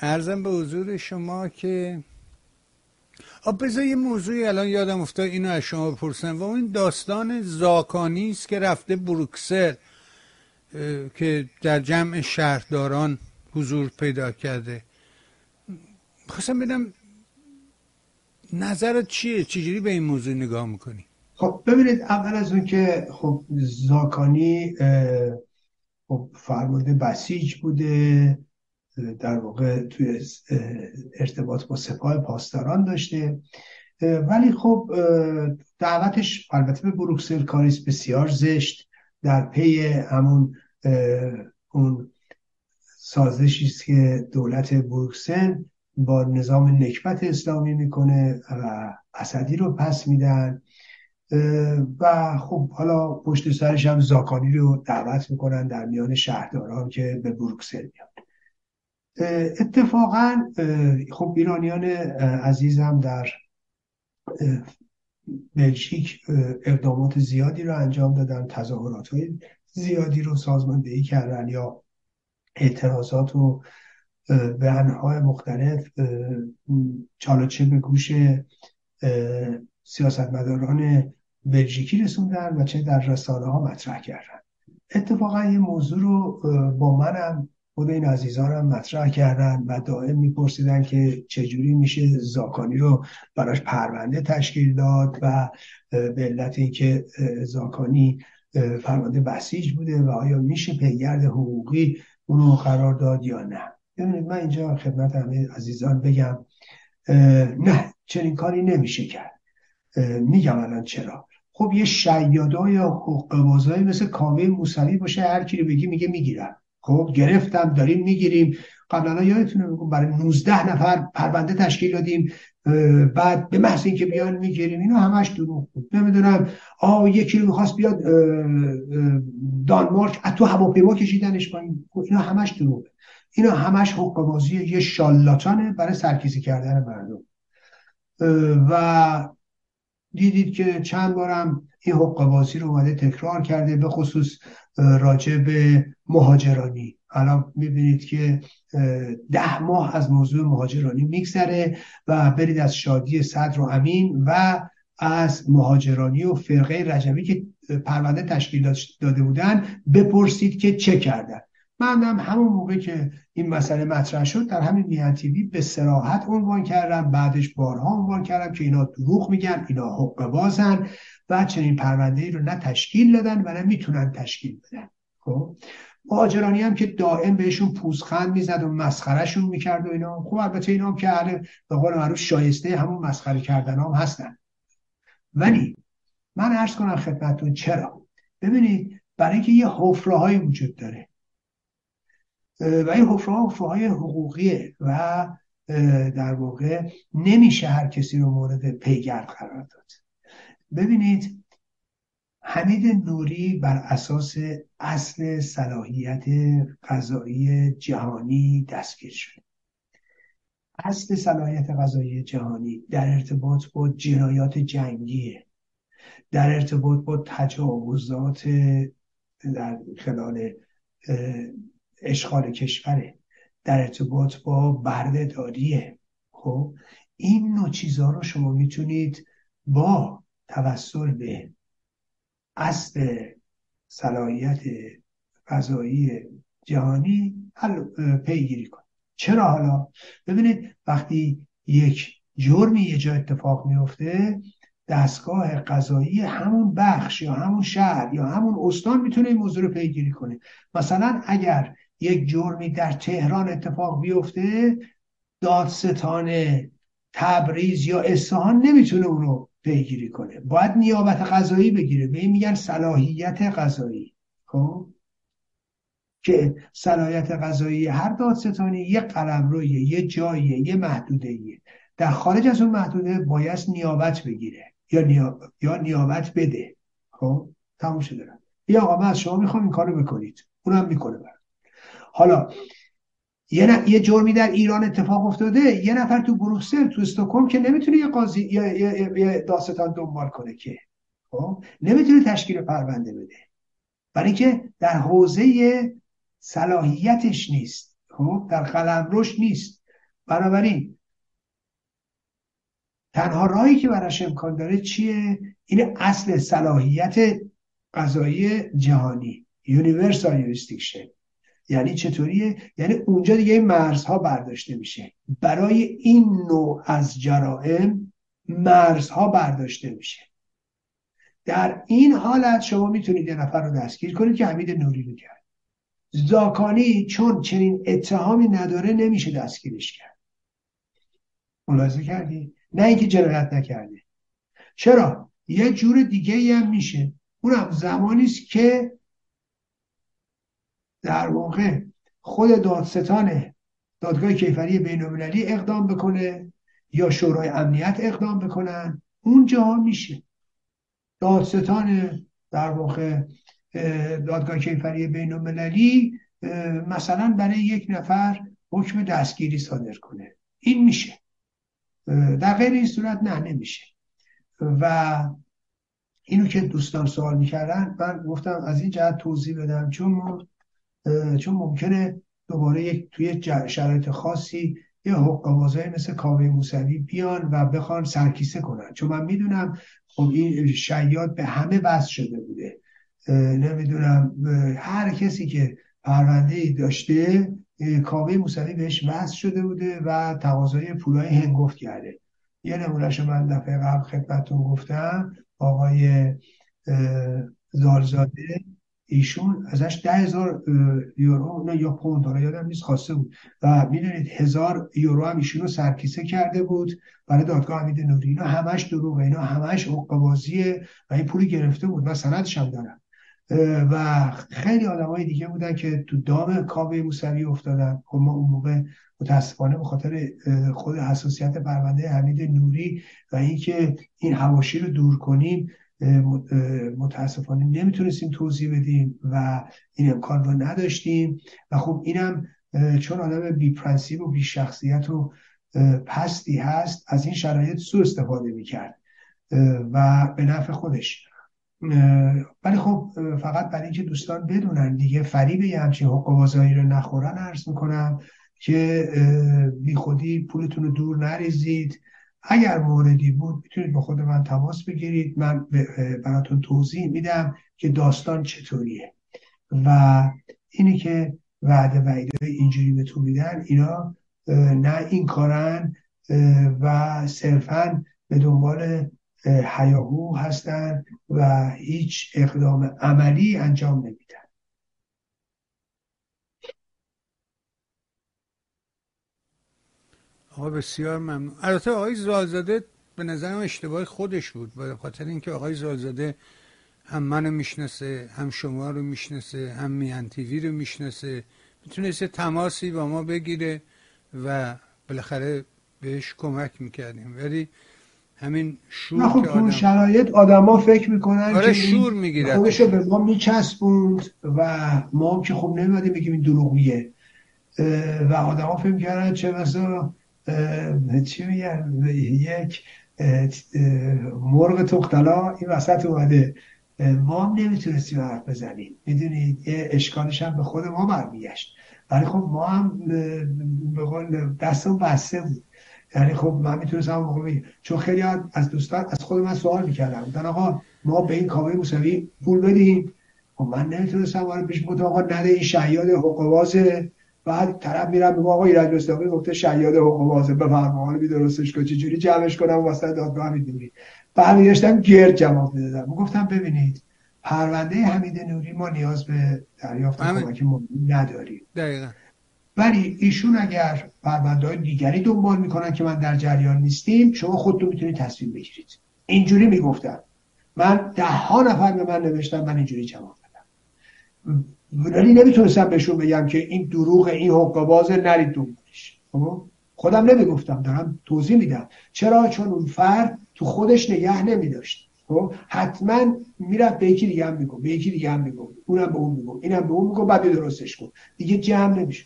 ارزم به حضور شما که بذار یه موضوعی الان یادم افتاد اینو از شما بپرسم. و این داستان زاکانی است که رفته بروکسل که در جمع شهرداران حضور پیدا کرده. خواستم بدم نظرت چیه؟ چجوری به این موضوع نگاه می‌کنی؟ خب ببینید اول از اون که خب زاکانی خب فرمانده بسیج بوده. در واقع توی ارتباط با سپاه پاسداران داشته. ولی خب دعوتش البته به بروکسل کاریست بسیار زشت. در پی همون اون سازشی است که دولت بروکسل با نظام نکبت اسلامی می‌کنه و اسدی رو پس میدن. و خب حالا پشت سرش هم زاکانی رو دعوت می‌کنن در میان شهرداران که به بروکسل میاد اتفاقا خب ایرانیان عزیزم در بلژیک اقدامات زیادی رو انجام دادن تظاهرات های زیادی رو سازماندهی کردن یا اعتراضات و به انهای مختلف چالچه به گوش سیاستمداران بلژیکی رسوندن و چه در رسانه ها مطرح کردن. اتفاقا این موضوع رو با منم خود این عزیزانم مطرح کردن و دائم میپرسیدن که چجوری میشه زاکانی رو براش پرونده تشکیل داد و به علت اینکه زاکانی فرمانده بسیج بوده و آیا میشه پیگرد حقوقی اونو قرار داد یا نه. ببینید من اینجا خدمت همه عزیزان بگم نه چنین کاری نمیشه کرد. میگم الان چرا. خب یه شیادای یا حقوق مثل کاوه موسوی باشه هر کی رو بگی میگه می‌گیرم خب گرفتم داریم می‌گیریم. قبلا یادتونه میگم برای 19 نفر پرونده تشکیل دادیم بعد به محض اینکه بیان می‌گیریم اینا همش دروغ بود. نمی‌دونم. آ یکی می‌خواست بیاد دانمارک از تو هواپیما کشیدنش پایین. اینا همش دروغه اینا همش حقوق یه شالاتانه برای سرکیزی کردن مردم. و دیدید که چند بارم این حقوق رو اومده تکرار کرده به خصوص راجع به مهاجرانی. الان می‌بینید که ده ماه از موضوع مهاجرانی میگذره و برید از شادی صدر و امین و از مهاجرانی و فرقه رجبی که پرونده تشکیل داده بودن بپرسید که چه کردن. من هم همون موقع که این مسئله مطرح شد در همین میان تیوی به سراحت عنوان کردم بعدش بارها عنوان کردم که اینا دروغ میگن اینا حق بازن و چنین پرونده ای رو نه تشکیل دادن و نه می‌تونن تشکیل بدن. خب؟ مهاجرانی هم که دائم بهشون پوزخند می‌زد و مسخرهشون می‌کرد و اینا. خب البته اینا هم که اهل به قول معروف شایسته همون مسخره کردن هم هستن. ولی من عرض کنم خدمتتون چرا؟ ببینید برای اینکه یه حفره وجود داره. و این حفره ها های حقوقیه و در واقع نمیشه هر کسی رو مورد پیگرد قرار داد. ببینید حمید نوری بر اساس اصل صلاحیت قضایی جهانی دستگیر شد. اصل صلاحیت قضایی جهانی در ارتباط با جنایات جنگیه. در ارتباط با تجاوزات در خلال اشغال کشوره در ارتباط با بردهداریه. خب این نوع چیزها رو شما می‌تونید با توسل به اصل صلاحیت قضایی جهانی پیگیری کنید. چرا حالا؟ ببینید وقتی یک جرمی یه جا اتفاق میفته دستگاه قضایی همون بخش یا همون شهر یا همون استان می‌تونه این موضوع رو پیگیری کنه. مثلا اگر یک جرمی در تهران اتفاق بیفته دادستان تبریز یا اصفهان نمی‌تونه اون رو پیگیری کنه. باید نیابت قضایی بگیره. به این میگن صلاحیت قضایی. خب؟ که صلاحیت قضایی هر دادستانی یه قلمرویه یه جاییه یه محدوده در خارج از اون محدوده باید نیابت بگیره یا, نیابت, یا نیابت بده. خب؟ تموم شده. یا آقا من از شما می‌خوام این کارو بکنید. اونم می‌کنه برد. حالا یه, یه جرمی در ایران اتفاق افتاده یه نفر تو بروکسل تو استکهلم که نمی‌تونه یه قاضی یه, یه،, یه داستان دنبال کنه که خب؟ نمی‌تونه تشکیل پرونده بده. برای اینکه در حوزه صلاحیتش نیست خب؟ در قلمروش نیست. بنابراین تنها راهی که براش امکان داره چیه؟ این اصل صلاحیت قضایی جهانی universal jurisdiction یعنی چطوریه؟ یعنی اونجا دیگه این مرزها برداشته میشه. برای این نوع از جرائم مرزها برداشته میشه. در این حالت شما می‌تونید یه نفر رو دستگیر کنید که حمید نوری رو کرد. زاکانی چون چنین اتهامی نداره نمیشه دستگیرش کرد. ملاحظه کردی؟ نه اینکه جنایت نکرده. چرا؟ یه جور دیگه هم میشه. اونم زمانی است که در واقع خود دادستان دادگاه کیفری بینالمللی اقدام بکنه یا شورای امنیت اقدام بکنن اونجا میشه. دادستان در واقع دادگاه کیفری بینالمللی مثلا برای یک نفر حکم دستگیری صادر کنه. این میشه. در غیر این صورت نه نمیشه. و اینو که دوستان سوال می‌کردن من گفتم از این جهت توضیح بدم چون چون ممکنه دوباره یک توی شرایط خاصی یه حقوقبازای مثل کاوه موسوی بیان و بخوان سرکیسه کنن. چون من می‌دونم خب این شیاد به همه وصل شده بوده. نمی‌دونم هر کسی که پرونده ای داشته کاوه موسوی بهش وصل شده بوده و تقاضای پولای هنگفت کرده. یه نمونهشو من دفعه قبل خدمتتون گفتم. آقای زالزاده ایشون ازش ده هزار یورو نه یا پوند حالا یادم نیست خواسته بود. و می‌دونید هزار یورو هم ایشون رو سرکیسه کرده بود برای دادگاه حمید نوری. اینا همش دروغه اینا همش حقوقبازیه و این پولی گرفته بود من سندش هم دارم و خیلی آدمای دیگه بودن که تو دام کاوه موسوی افتادن. خب ما اون موقع متاسفانه به خاطر خود حساسیت پرونده حمید نوری و اینکه این حواشی رو دور کنیم متاسفانه نمی‌تونستیم توضیح بدیم و این امکان رو نداشتیم. و خب اینم چون آدم بی پرنسیب و بی شخصیت و پستی هست از این شرایط سو استفاده می‌کرد. و به نفع خودش. ولی خب فقط برای اینکه دوستان بدونن دیگه فریب یه همچین حقوق رو نخورن عرض می‌کنم که بی خودی پولتون رو دور نریزید. اگر موردی بود می‌تونید با خود من تماس بگیرید. من براتون توضیح میدم که داستان چطوریه. و اینی که وعده وعیده اینجوری بهتون میدن اینا نه این کارن و صرفا به دنبال حیاهو هستن و هیچ اقدام عملی انجام نمیدن. آقا بسیار ممنون. البته آقای زالزاده به نظرم اشتباه خودش بود به خاطر اینکه آقای زالزاده هم منو می‌شناسه هم شما رو می‌شناسه هم میان تیوی رو می‌شناسه. می‌تونست تماسی با ما بگیره و بالاخره بهش کمک می‌کردیم. ولی همین شور خب که آدم... شرایط آدما فکر می‌کنن آره شور می‌گیره خودشو به ما میچسبوند و ما که خب نمیدیم بگیم این دروغیه. و آدما فکر کردن چه مثلا چی میگن؟ یک مرغ تختلا این وسط اومده. ما هم نمی‌تونستیم حرف بزنیم. می‌دونید یه اشکالش هم به خود ما برمیگشت. ولی خب ما هم به قول دستم بسته بود. یعنی خب من می‌تونستم موقع چون خیلی از دوستان از خود من سوال می‌کردم گفتن آقا ما به این کاوه موسوی پول بدیم. خب من نمی‌تونستم وارد پیش بود آقا نده این شیاد حقوقبازه بعد طرف میرم به آقا ایرج مصداقی گفته شیاد حقوقبازه بفرما حالا بی درستش کن چجوری جمعش کنم واسه دادگاه می‌دونی. برمیگشتم گرد جواب می‌دادم گفتم ببینید پرونده حمید نوری ما نیاز به دریافت کمک نداریم. دقیقا. ولی ایشون اگر پرونده های دیگری دنبال می‌کنن که من در جریان نیستیم شما خودتون می‌تونید تصمیم بگیرید. اینجوری می‌گفتن من ده ها نفر به من نوشتم من اینجوری جواب ولی نمی‌تونستم بهشون بگم که این دروغ این حقوق نرید دنبالش خب؟ خودم نمی‌گفتم دارم توضیح میدم. چرا؟ چون اون فرد تو خودش نگه نمیداشت. خب؟ حتما می‌رفت به یکی دیگه هم میگم به یکی دیگه هم میگم اونم به اون میگم اینم به اون میگم بعد درستش کن دیگه جمع نمیشه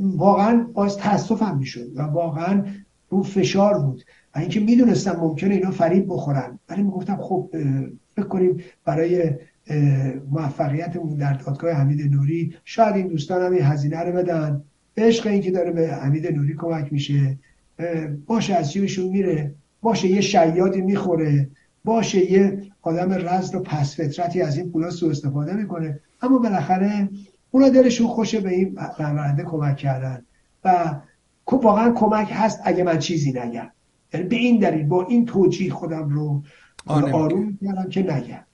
واقعا باز تاسفم می‌شد و واقعا رو فشار بود. و اینکه می‌دونستم ممکنه اینا فریب بخورن. ولی می‌گفتم خب فکر کنیم برای موفقیتمون در دادگاه حمید نوری. شاید این دوستان هم این هزینه رو بدن. عشق این که داره به حمید نوری کمک میشه. باشه از جیبشون میره. باشه یه شیادی می‌خوره. باشه یه آدم رزد و پس فطرتی از این پولا سو استفاده می‌کنه. اما بالاخره اونا دلشون خوشه به این رهبرنده کمک کردن. و واقعا کمک هست اگه من چیزی نگم. یعنی به این دلیل با این توجیه خودم رو. آروم کردم که نگم.